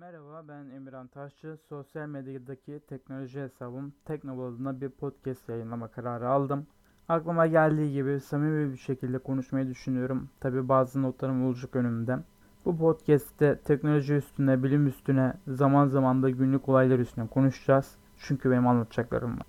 Merhaba ben Emirhan Taşçı. Sosyal medyadaki teknoloji hesabım Teknov adına bir podcast yayınlama kararı aldım. Aklıma geldiği gibi samimi bir şekilde konuşmayı düşünüyorum. Tabi bazı notlarım olacak önümde. Bu podcast'te teknoloji üstüne, bilim üstüne, zaman zaman da günlük olaylar üstüne konuşacağız. Çünkü benim anlatacaklarım var.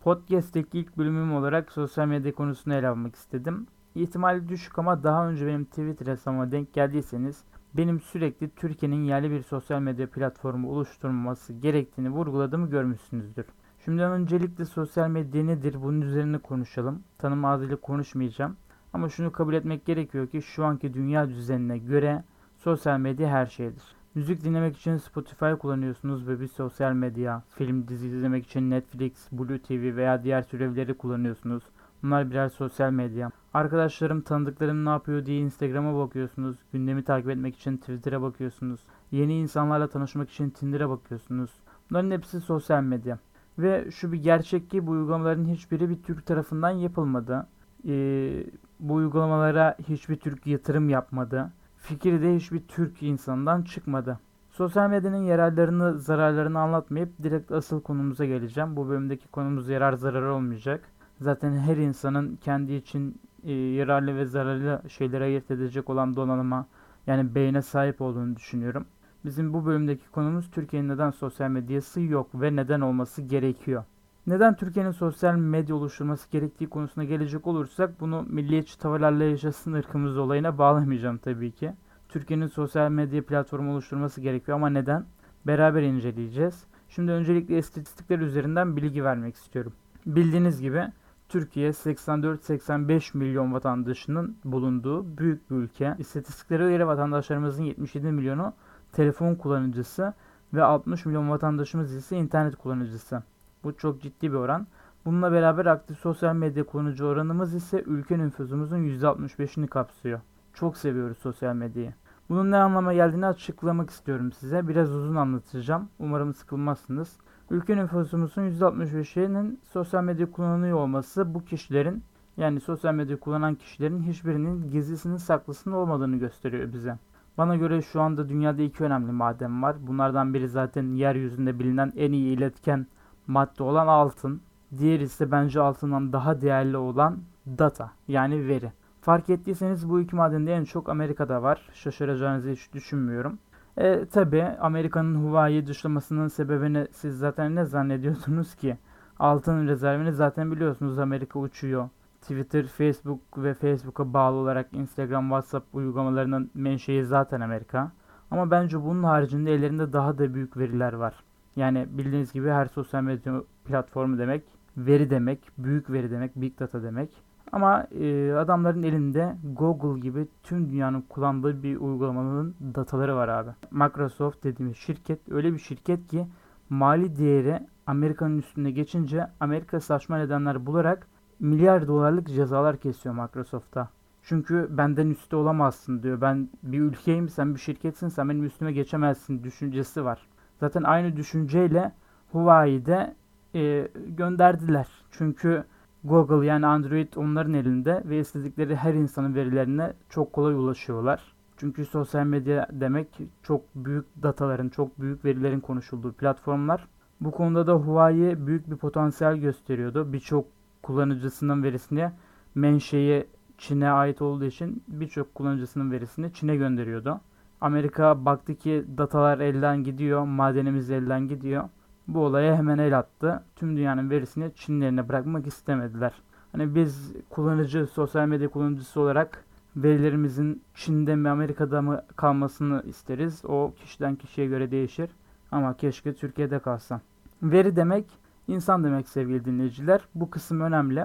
Podcast'teki ilk bölümüm olarak sosyal medya konusunu ele almak istedim. İhtimali düşük ama daha önce benim Twitter hesabıma denk geldiyseniz benim sürekli Türkiye'nin yerli bir sosyal medya platformu oluşturulması gerektiğini vurguladığımı görmüşsünüzdür. Şimdi öncelikle sosyal medya nedir bunun üzerine konuşalım. Tanım ağzıyla konuşmayacağım. Ama şunu kabul etmek gerekiyor ki şu anki dünya düzenine göre sosyal medya her şeydir. Müzik dinlemek için Spotify kullanıyorsunuz ve bir sosyal medya, film dizi izlemek için Netflix, Blue TV veya diğer türevleri kullanıyorsunuz. Bunlar birer sosyal medya. Arkadaşlarım, tanıdıklarım ne yapıyor diye Instagram'a bakıyorsunuz. Gündemi takip etmek için Twitter'a bakıyorsunuz. Yeni insanlarla tanışmak için Tinder'a bakıyorsunuz. Bunların hepsi sosyal medya. Ve şu bir gerçek ki bu uygulamaların hiçbiri bir Türk tarafından yapılmadı. Ee, bu uygulamalara hiçbir Türk yatırım yapmadı. Fikri de hiçbir Türk insandan çıkmadı. Sosyal medyanın yararlarını, zararlarını anlatmayıp direkt asıl konumuza geleceğim. Bu bölümdeki konumuz yarar zarar olmayacak. Zaten her insanın kendi için e, yararlı ve zararlı şeyleri ayırt edecek olan donanıma yani beyne sahip olduğunu düşünüyorum. Bizim bu bölümdeki konumuz Türkiye'nin neden sosyal medyası yok ve neden olması gerekiyor. Neden Türkiye'nin sosyal medya oluşturması gerektiği konusuna gelecek olursak bunu milliyetçi tavırlarla yaşasın ırkımız olayına bağlamayacağım tabii ki. Türkiye'nin sosyal medya platformu oluşturması gerekiyor ama neden? Beraber inceleyeceğiz. Şimdi öncelikle istatistikler üzerinden bilgi vermek istiyorum. Bildiğiniz gibi Türkiye 84-85 milyon vatandaşının bulunduğu büyük bir ülke. İstatistiklere göre vatandaşlarımızın 77 milyonu telefon kullanıcısı ve 60 milyon vatandaşımız ise internet kullanıcısı. Bu çok ciddi bir oran. Bununla beraber aktif sosyal medya kullanıcı oranımız ise ülke nüfusumuzun %65'ini kapsıyor. Çok seviyoruz sosyal medyayı. Bunun ne anlama geldiğini açıklamak istiyorum size. Biraz uzun anlatacağım. Umarım sıkılmazsınız. Ülke nüfusumuzun %65'inin sosyal medya kullanıyor olması bu kişilerin yani sosyal medya kullanan kişilerin hiçbirinin gizlisinin saklısının olmadığını gösteriyor bize. Bana göre şu anda dünyada iki önemli maden var. Bunlardan biri zaten yeryüzünde bilinen en iyi iletken madde olan altın. Diğeri ise bence altından daha değerli olan data yani veri. Fark ettiyseniz bu iki madende en çok Amerika'da var. Şaşıracağınızı hiç düşünmüyorum. E, Tabi Amerika'nın Huawei'yi dışlamasının sebebini siz zaten ne zannediyorsunuz ki? Altın rezervini zaten biliyorsunuz Amerika uçuyor. Twitter, Facebook ve Facebook'a bağlı olarak Instagram, WhatsApp uygulamalarının menşei zaten Amerika. Ama bence bunun haricinde ellerinde daha da büyük veriler var. Yani bildiğiniz gibi her sosyal medya platformu demek, veri demek, büyük veri demek, big data demek. Ama e, adamların elinde Google gibi tüm dünyanın kullandığı bir uygulamanın dataları var abi. Microsoft dediğimiz şirket öyle bir şirket ki mali değeri Amerika'nın üstünde geçince Amerika saçma nedenler bularak milyar dolarlık cezalar kesiyor Microsoft'a. Çünkü benden üstte olamazsın diyor. Ben bir ülkeyim, sen bir şirketsin, sen benim üstüme geçemezsin düşüncesi var. Zaten aynı düşünceyle Huawei'de e, gönderdiler. Çünkü Google yani Android onların elinde ve istedikleri her insanın verilerine çok kolay ulaşıyorlar. Çünkü sosyal medya demek çok büyük dataların, çok büyük verilerin konuşulduğu platformlar. Bu konuda da Huawei büyük bir potansiyel gösteriyordu. Birçok kullanıcısının verisini menşei Çin'e ait olduğu için birçok kullanıcısının verisini Çin'e gönderiyordu. Amerika baktı ki datalar elden gidiyor, madenimiz elden gidiyor. Bu olaya hemen el attı. Tüm dünyanın verisini Çinlerine bırakmak istemediler. Hani biz kullanıcı, sosyal medya kullanıcısı olarak verilerimizin Çin'de mi Amerika'da mı kalmasını isteriz. O kişiden kişiye göre değişir. Ama keşke Türkiye'de kalsa. Veri demek insan demek sevgili dinleyiciler. Bu kısım önemli.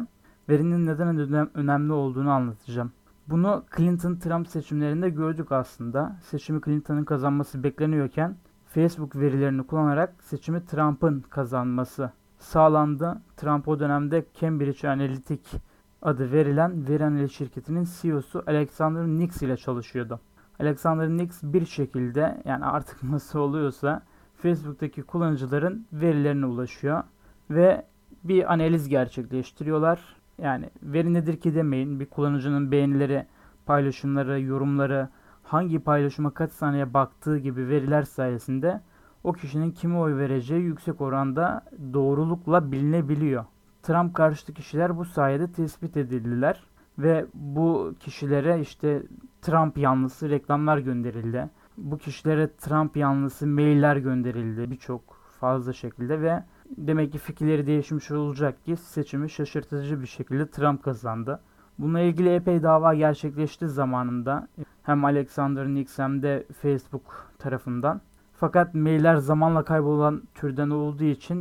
Verinin neden önemli olduğunu anlatacağım. Bunu Clinton-Trump seçimlerinde gördük aslında. Seçimi Clinton'ın kazanması bekleniyorken Facebook verilerini kullanarak seçimi Trump'ın kazanması sağlandı. Trump o dönemde Cambridge Analytica adı verilen veri analiz şirketinin CEO'su Alexander Nix ile çalışıyordu. Alexander Nix bir şekilde yani artık nasıl oluyorsa Facebook'taki kullanıcıların verilerine ulaşıyor ve bir analiz gerçekleştiriyorlar. Yani veri nedir ki demeyin bir kullanıcının beğenileri, paylaşımları, yorumları, hangi paylaşıma kaç saniye baktığı gibi veriler sayesinde o kişinin kime oy vereceği yüksek oranda doğrulukla bilinebiliyor. Trump karşıtı kişiler bu sayede tespit edildiler ve bu kişilere işte Trump yanlısı reklamlar gönderildi. Bu kişilere Trump yanlısı mailler gönderildi birçok fazla şekilde ve demek ki fikirleri değişmiş olacak ki seçimi şaşırtıcı bir şekilde Trump kazandı. Bununla ilgili epey dava gerçekleşti zamanında. Hem Alexander Nix hem de Facebook tarafından. Fakat mailler zamanla kaybolan türden olduğu için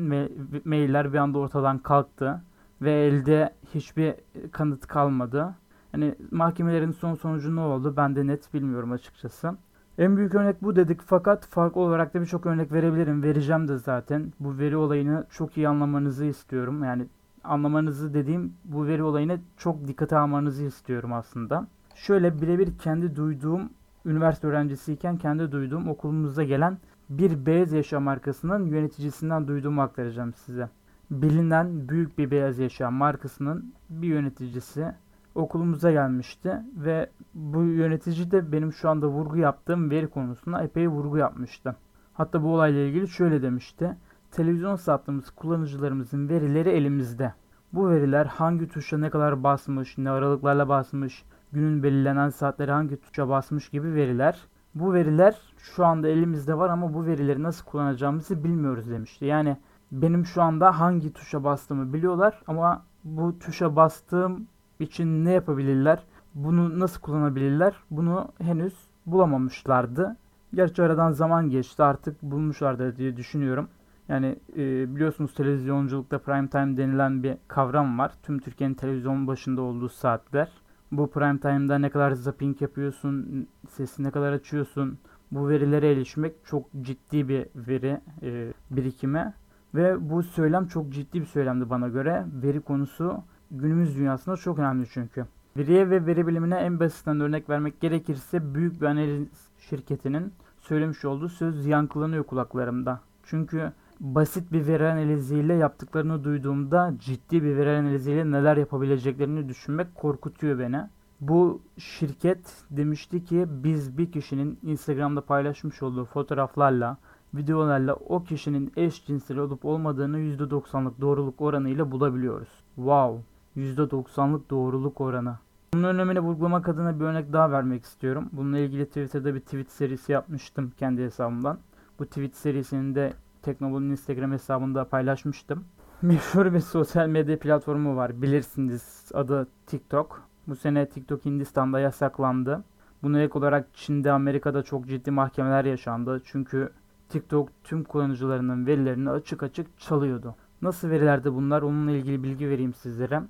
mailler bir anda ortadan kalktı ve elde hiçbir kanıt kalmadı. Hani mahkemelerin son sonucu ne oldu ben de net bilmiyorum açıkçası. En büyük örnek bu dedik fakat farklı olarak da birçok örnek verebilirim. Vereceğim de zaten. Bu veri olayını çok iyi anlamanızı istiyorum. Yani anlamanızı dediğim bu veri olayını çok dikkate almanızı istiyorum aslında. Şöyle birebir kendi duyduğum üniversite öğrencisiyken kendi duyduğum okulumuzda gelen bir beyaz eşya markasının yöneticisinden duyduğumu aktaracağım size. Bilinen büyük bir beyaz eşya markasının bir yöneticisi okulumuza gelmişti ve bu yönetici de benim şu anda vurgu yaptığım veri konusunda epey vurgu yapmıştı. Hatta bu olayla ilgili şöyle demişti. Televizyon sattığımız kullanıcılarımızın verileri elimizde. Bu veriler hangi tuşa ne kadar basmış, ne aralıklarla basmış, günün belirlenen saatleri hangi tuşa basmış gibi veriler. Bu veriler şu anda elimizde var ama bu verileri nasıl kullanacağımızı bilmiyoruz demişti. Yani benim şu anda hangi tuşa bastığımı biliyorlar ama bu tuşa bastığım için ne yapabilirler? Bunu nasıl kullanabilirler? Bunu henüz bulamamışlardı. Gerçi aradan zaman geçti artık bulmuşlardır diye düşünüyorum. Yani e, biliyorsunuz televizyonculukta prime time denilen bir kavram var. Tüm Türkiye'nin televizyon başında olduğu saatler. Bu prime time'da ne kadar zapping yapıyorsun, sesi ne kadar açıyorsun, bu verilere erişmek çok ciddi bir veri e, birikimi. Ve bu söylem çok ciddi bir söylemdi bana göre. Veri konusu günümüz dünyasında çok önemli çünkü. Veriye ve veri bilimine en basitinden örnek vermek gerekirse büyük bir analiz şirketinin söylemiş olduğu söz yankılanıyor kulaklarımda. Çünkü basit bir veri analiziyle yaptıklarını duyduğumda ciddi bir veri analiziyle neler yapabileceklerini düşünmek korkutuyor beni. Bu şirket demişti ki biz bir kişinin Instagram'da paylaşmış olduğu fotoğraflarla, videolarla o kişinin eşcinsel olup olmadığını %90'lık doğruluk oranıyla bulabiliyoruz. Wow! %90'lık doğruluk oranı. Bunun önemini vurgulamak adına bir örnek daha vermek istiyorum. Bununla ilgili Twitter'da bir tweet serisi yapmıştım kendi hesabımdan. Bu tweet serisini de Teknobol'un Instagram hesabında paylaşmıştım. Meşhur bir sosyal medya platformu var bilirsiniz adı TikTok. Bu sene TikTok Hindistan'da yasaklandı. Buna ek olarak Çin'de Amerika'da çok ciddi mahkemeler yaşandı. Çünkü TikTok tüm kullanıcılarının verilerini açık açık çalıyordu. Nasıl verilerde bunlar onunla ilgili bilgi vereyim sizlere.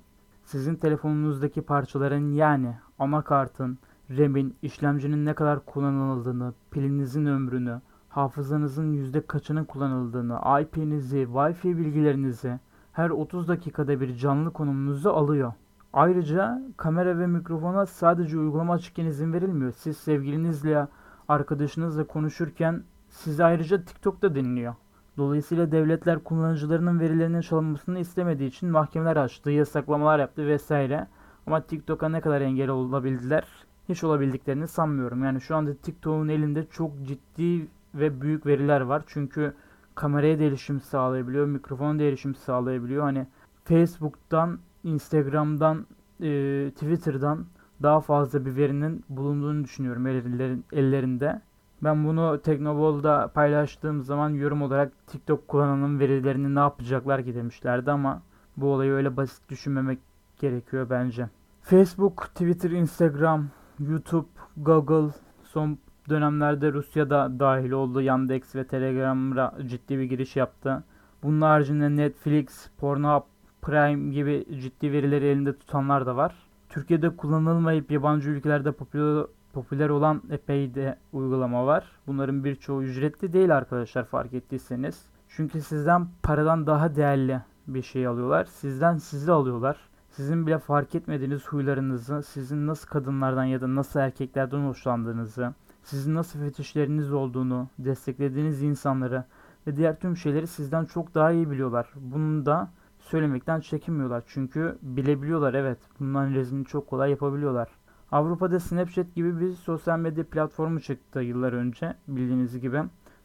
Sizin telefonunuzdaki parçaların yani anakartın, RAM'in, işlemcinin ne kadar kullanıldığını, pilinizin ömrünü, hafızanızın yüzde kaçının kullanıldığını, IP'nizi, Wi-Fi bilgilerinizi her 30 dakikada bir canlı konumunuzu alıyor. Ayrıca kamera ve mikrofona sadece uygulama açıkken izin verilmiyor. Siz sevgilinizle, arkadaşınızla konuşurken sizi ayrıca TikTok'ta dinliyor. Dolayısıyla devletler kullanıcılarının verilerinin çalınmasını istemediği için mahkemeler açtı, yasaklamalar yaptı vesaire. Ama TikTok'a ne kadar engel olabildiler hiç olabildiklerini sanmıyorum. Yani şu anda TikTok'un elinde çok ciddi ve büyük veriler var. Çünkü kameraya da erişim sağlayabiliyor, mikrofona da erişim sağlayabiliyor. Hani Facebook'tan, Instagram'dan, e, Twitter'dan daha fazla bir verinin bulunduğunu düşünüyorum ellerin, ellerinde. Ben bunu Teknobol'da paylaştığım zaman yorum olarak TikTok kullananın verilerini ne yapacaklar ki demişlerdi ama bu olayı öyle basit düşünmemek gerekiyor bence. Facebook, Twitter, Instagram, YouTube, Google son dönemlerde Rusya'da dahil oldu. Yandex ve Telegram'a ciddi bir giriş yaptı. Bunun haricinde Netflix, Pornhub, Prime gibi ciddi verileri elinde tutanlar da var. Türkiye'de kullanılmayıp yabancı ülkelerde popüler, popüler olan epey de uygulama var. Bunların birçoğu ücretli değil arkadaşlar fark ettiyseniz. Çünkü sizden paradan daha değerli bir şey alıyorlar. Sizden sizi alıyorlar. Sizin bile fark etmediğiniz huylarınızı, sizin nasıl kadınlardan ya da nasıl erkeklerden hoşlandığınızı, sizin nasıl fetişleriniz olduğunu, desteklediğiniz insanları ve diğer tüm şeyleri sizden çok daha iyi biliyorlar. Bunu da söylemekten çekinmiyorlar. Çünkü bilebiliyorlar evet. Bunların analizini çok kolay yapabiliyorlar. Avrupa'da Snapchat gibi bir sosyal medya platformu çıktı yıllar önce bildiğiniz gibi.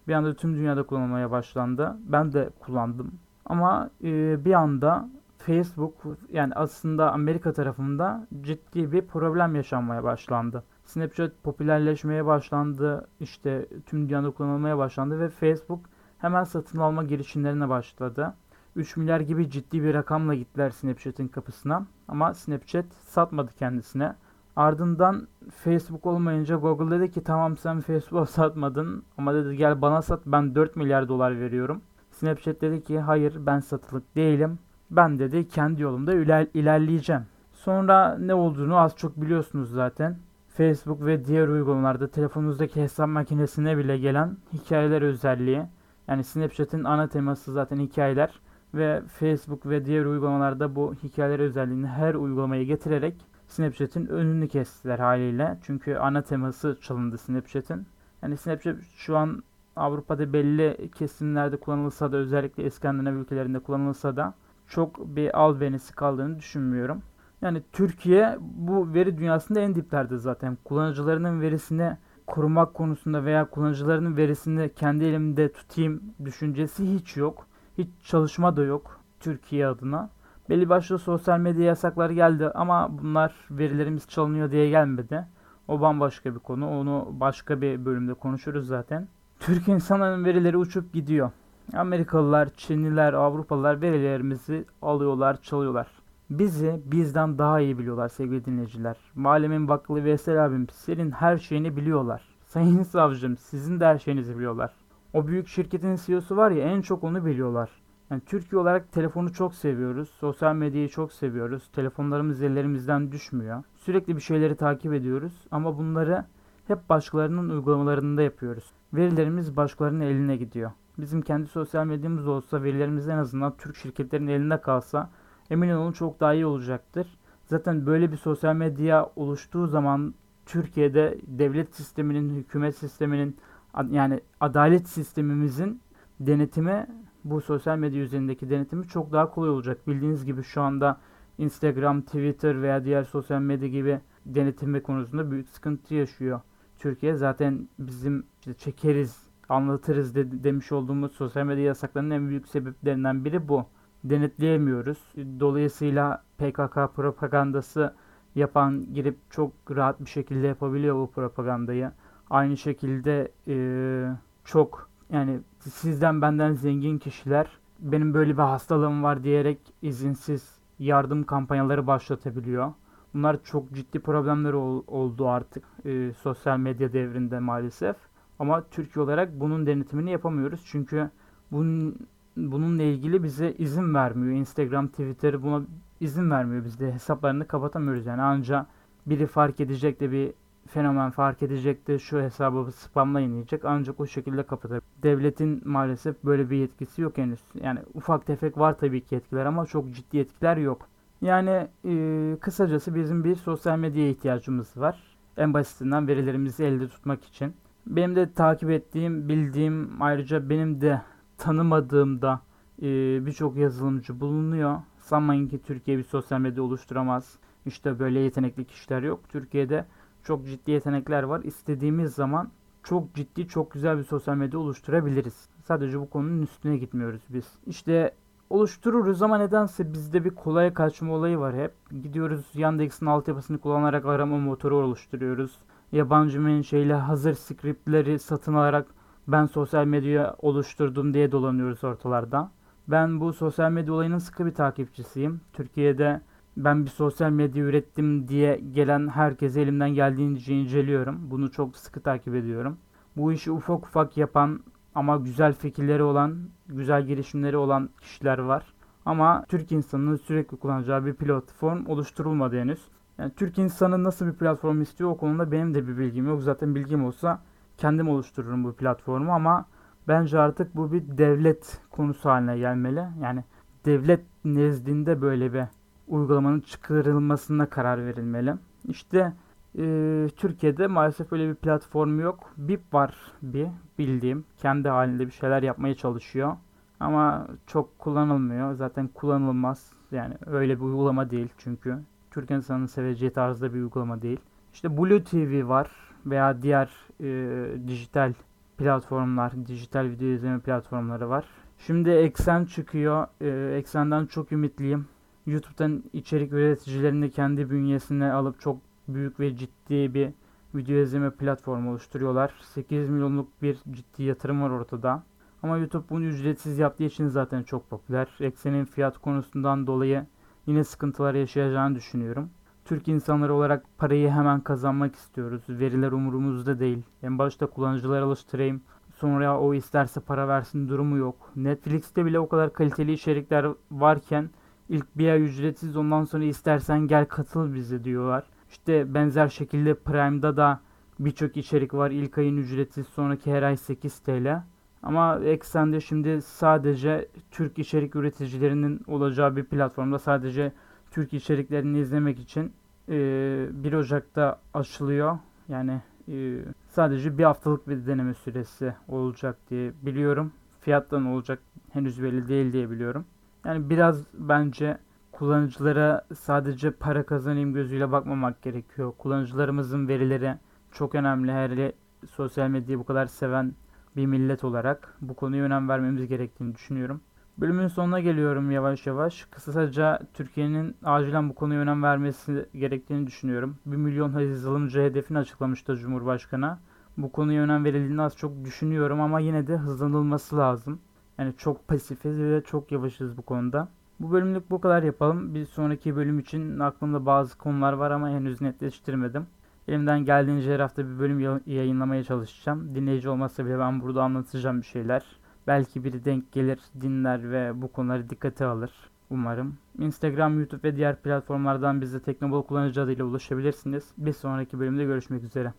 Bir anda tüm dünyada kullanılmaya başlandı. Ben de kullandım. Ama e, bir anda Facebook yani aslında Amerika tarafında ciddi bir problem yaşanmaya başlandı. Snapchat popülerleşmeye başlandı. işte tüm dünyada kullanılmaya başlandı ve Facebook hemen satın alma girişimlerine başladı. 3 milyar gibi ciddi bir rakamla gittiler Snapchat'in kapısına. Ama Snapchat satmadı kendisine. Ardından Facebook olmayınca Google dedi ki tamam sen Facebook'a satmadın ama dedi gel bana sat ben 4 milyar dolar veriyorum. Snapchat dedi ki hayır ben satılık değilim. Ben dedi kendi yolumda iler ilerleyeceğim. Sonra ne olduğunu az çok biliyorsunuz zaten. Facebook ve diğer uygulamalarda telefonunuzdaki hesap makinesine bile gelen hikayeler özelliği. Yani Snapchat'in ana teması zaten hikayeler ve Facebook ve diğer uygulamalarda bu hikayeler özelliğini her uygulamaya getirerek Snapchat'in önünü kestiler haliyle. Çünkü ana teması çalındı Snapchat'in. Yani Snapchat şu an Avrupa'da belli kesimlerde kullanılsa da özellikle İskandinav ülkelerinde kullanılsa da çok bir albenisi kaldığını düşünmüyorum. Yani Türkiye bu veri dünyasında en diplerde zaten. Kullanıcılarının verisini korumak konusunda veya kullanıcılarının verisini kendi elimde tutayım düşüncesi hiç yok. Hiç çalışma da yok Türkiye adına. Belli başlı sosyal medya yasakları geldi ama bunlar verilerimiz çalınıyor diye gelmedi. O bambaşka bir konu. Onu başka bir bölümde konuşuruz zaten. Türk insanların verileri uçup gidiyor. Amerikalılar, Çinliler, Avrupalılar verilerimizi alıyorlar, çalıyorlar. Bizi bizden daha iyi biliyorlar sevgili dinleyiciler. Mahallemin bakkalı Veysel abim senin her şeyini biliyorlar. Sayın savcım sizin de her şeyinizi biliyorlar. O büyük şirketin CEO'su var ya en çok onu biliyorlar. Yani Türkiye olarak telefonu çok seviyoruz. Sosyal medyayı çok seviyoruz. Telefonlarımız ellerimizden düşmüyor. Sürekli bir şeyleri takip ediyoruz ama bunları hep başkalarının uygulamalarında yapıyoruz. Verilerimiz başkalarının eline gidiyor. Bizim kendi sosyal medyamız olsa verilerimiz en azından Türk şirketlerin elinde kalsa emin olun çok daha iyi olacaktır. Zaten böyle bir sosyal medya oluştuğu zaman Türkiye'de devlet sisteminin, hükümet sisteminin yani adalet sistemimizin denetimi bu sosyal medya üzerindeki denetimi çok daha kolay olacak. Bildiğiniz gibi şu anda Instagram, Twitter veya diğer sosyal medya gibi denetimi konusunda büyük sıkıntı yaşıyor. Türkiye zaten bizim işte çekeriz, anlatırız de, demiş olduğumuz sosyal medya yasaklarının en büyük sebeplerinden biri bu. Denetleyemiyoruz. Dolayısıyla PKK propagandası yapan girip çok rahat bir şekilde yapabiliyor bu propagandayı. Aynı şekilde e, çok yani sizden benden zengin kişiler benim böyle bir hastalığım var diyerek izinsiz yardım kampanyaları başlatabiliyor. Bunlar çok ciddi problemler ol, oldu artık e, sosyal medya devrinde maalesef. Ama Türkiye olarak bunun denetimini yapamıyoruz. Çünkü bunun, bununla ilgili bize izin vermiyor. Instagram, Twitter buna izin vermiyor. Biz de hesaplarını kapatamıyoruz. Yani ancak biri fark edecek de bir fenomen fark edecek de şu hesabı spamlayın diyecek. Ancak o şekilde kapatır. Devletin maalesef böyle bir yetkisi yok henüz. Yani ufak tefek var tabii ki yetkiler ama çok ciddi yetkiler yok. Yani e, kısacası bizim bir sosyal medyaya ihtiyacımız var. En basitinden verilerimizi elde tutmak için. Benim de takip ettiğim, bildiğim ayrıca benim de tanımadığımda e, birçok yazılımcı bulunuyor. Sanmayın ki Türkiye bir sosyal medya oluşturamaz. İşte böyle yetenekli kişiler yok. Türkiye'de çok ciddi yetenekler var. İstediğimiz zaman çok ciddi, çok güzel bir sosyal medya oluşturabiliriz. Sadece bu konunun üstüne gitmiyoruz biz. İşte oluştururuz ama nedense bizde bir kolaya kaçma olayı var hep. Gidiyoruz Yandex'in altyapısını kullanarak arama motoru oluşturuyoruz. Yabancı menşeyle hazır skriptleri satın alarak ben sosyal medya oluşturdum diye dolanıyoruz ortalarda. Ben bu sosyal medya olayının sıkı bir takipçisiyim. Türkiye'de ben bir sosyal medya ürettim diye gelen herkese elimden geldiğince inceliyorum. Bunu çok sıkı takip ediyorum. Bu işi ufak ufak yapan ama güzel fikirleri olan, güzel girişimleri olan kişiler var. Ama Türk insanının sürekli kullanacağı bir platform oluşturulmadı henüz. Yani Türk insanı nasıl bir platform istiyor o konuda benim de bir bilgim yok. Zaten bilgim olsa kendim oluştururum bu platformu ama bence artık bu bir devlet konusu haline gelmeli. Yani devlet nezdinde böyle bir uygulamanın çıkarılmasına karar verilmeli. İşte e, Türkiye'de maalesef böyle bir platform yok. BIP var bir bildiğim. Kendi halinde bir şeyler yapmaya çalışıyor. Ama çok kullanılmıyor. Zaten kullanılmaz. Yani öyle bir uygulama değil çünkü. Türk insanının seveceği tarzda bir uygulama değil. İşte Blue TV var veya diğer e, dijital platformlar, dijital video izleme platformları var. Şimdi Eksen çıkıyor. E, Eksen'den çok ümitliyim. YouTube'dan içerik üreticilerini kendi bünyesine alıp çok büyük ve ciddi bir video izleme platformu oluşturuyorlar. 8 milyonluk bir ciddi yatırım var ortada. Ama YouTube bunu ücretsiz yaptığı için zaten çok popüler. Eksen'in fiyat konusundan dolayı yine sıkıntılar yaşayacağını düşünüyorum. Türk insanları olarak parayı hemen kazanmak istiyoruz. Veriler umurumuzda değil. En başta kullanıcıları alıştırayım. Sonra o isterse para versin durumu yok. Netflix'te bile o kadar kaliteli içerikler varken ilk bir ay ücretsiz ondan sonra istersen gel katıl bize diyorlar. İşte benzer şekilde Prime'da da birçok içerik var. İlk ayın ücretsiz sonraki her ay 8 TL. Ama Eksen'de şimdi sadece Türk içerik üreticilerinin olacağı bir platformda sadece Türk içeriklerini izlemek için e, 1 Ocak'ta açılıyor. Yani e, sadece bir haftalık bir deneme süresi olacak diye biliyorum. Fiyattan olacak henüz belli değil diye biliyorum. Yani biraz bence kullanıcılara sadece para kazanayım gözüyle bakmamak gerekiyor. Kullanıcılarımızın verileri çok önemli. Her sosyal medyayı bu kadar seven bir millet olarak bu konuya önem vermemiz gerektiğini düşünüyorum. Bölümün sonuna geliyorum yavaş yavaş. Kısaca Türkiye'nin acilen bu konuya önem vermesi gerektiğini düşünüyorum. 1 milyon yazılımcı hedefini açıklamıştı Cumhurbaşkanı. Bu konuya önem verildiğini az çok düşünüyorum ama yine de hızlanılması lazım. Yani çok pasifiz ve çok yavaşız bu konuda. Bu bölümlük bu kadar yapalım. Bir sonraki bölüm için aklımda bazı konular var ama henüz netleştirmedim. Elimden geldiğince her hafta bir bölüm yayınlamaya çalışacağım. Dinleyici olmazsa bile ben burada anlatacağım bir şeyler. Belki biri denk gelir, dinler ve bu konuları dikkate alır. Umarım. Instagram, YouTube ve diğer platformlardan bize Teknobol kullanıcı adıyla ulaşabilirsiniz. Bir sonraki bölümde görüşmek üzere.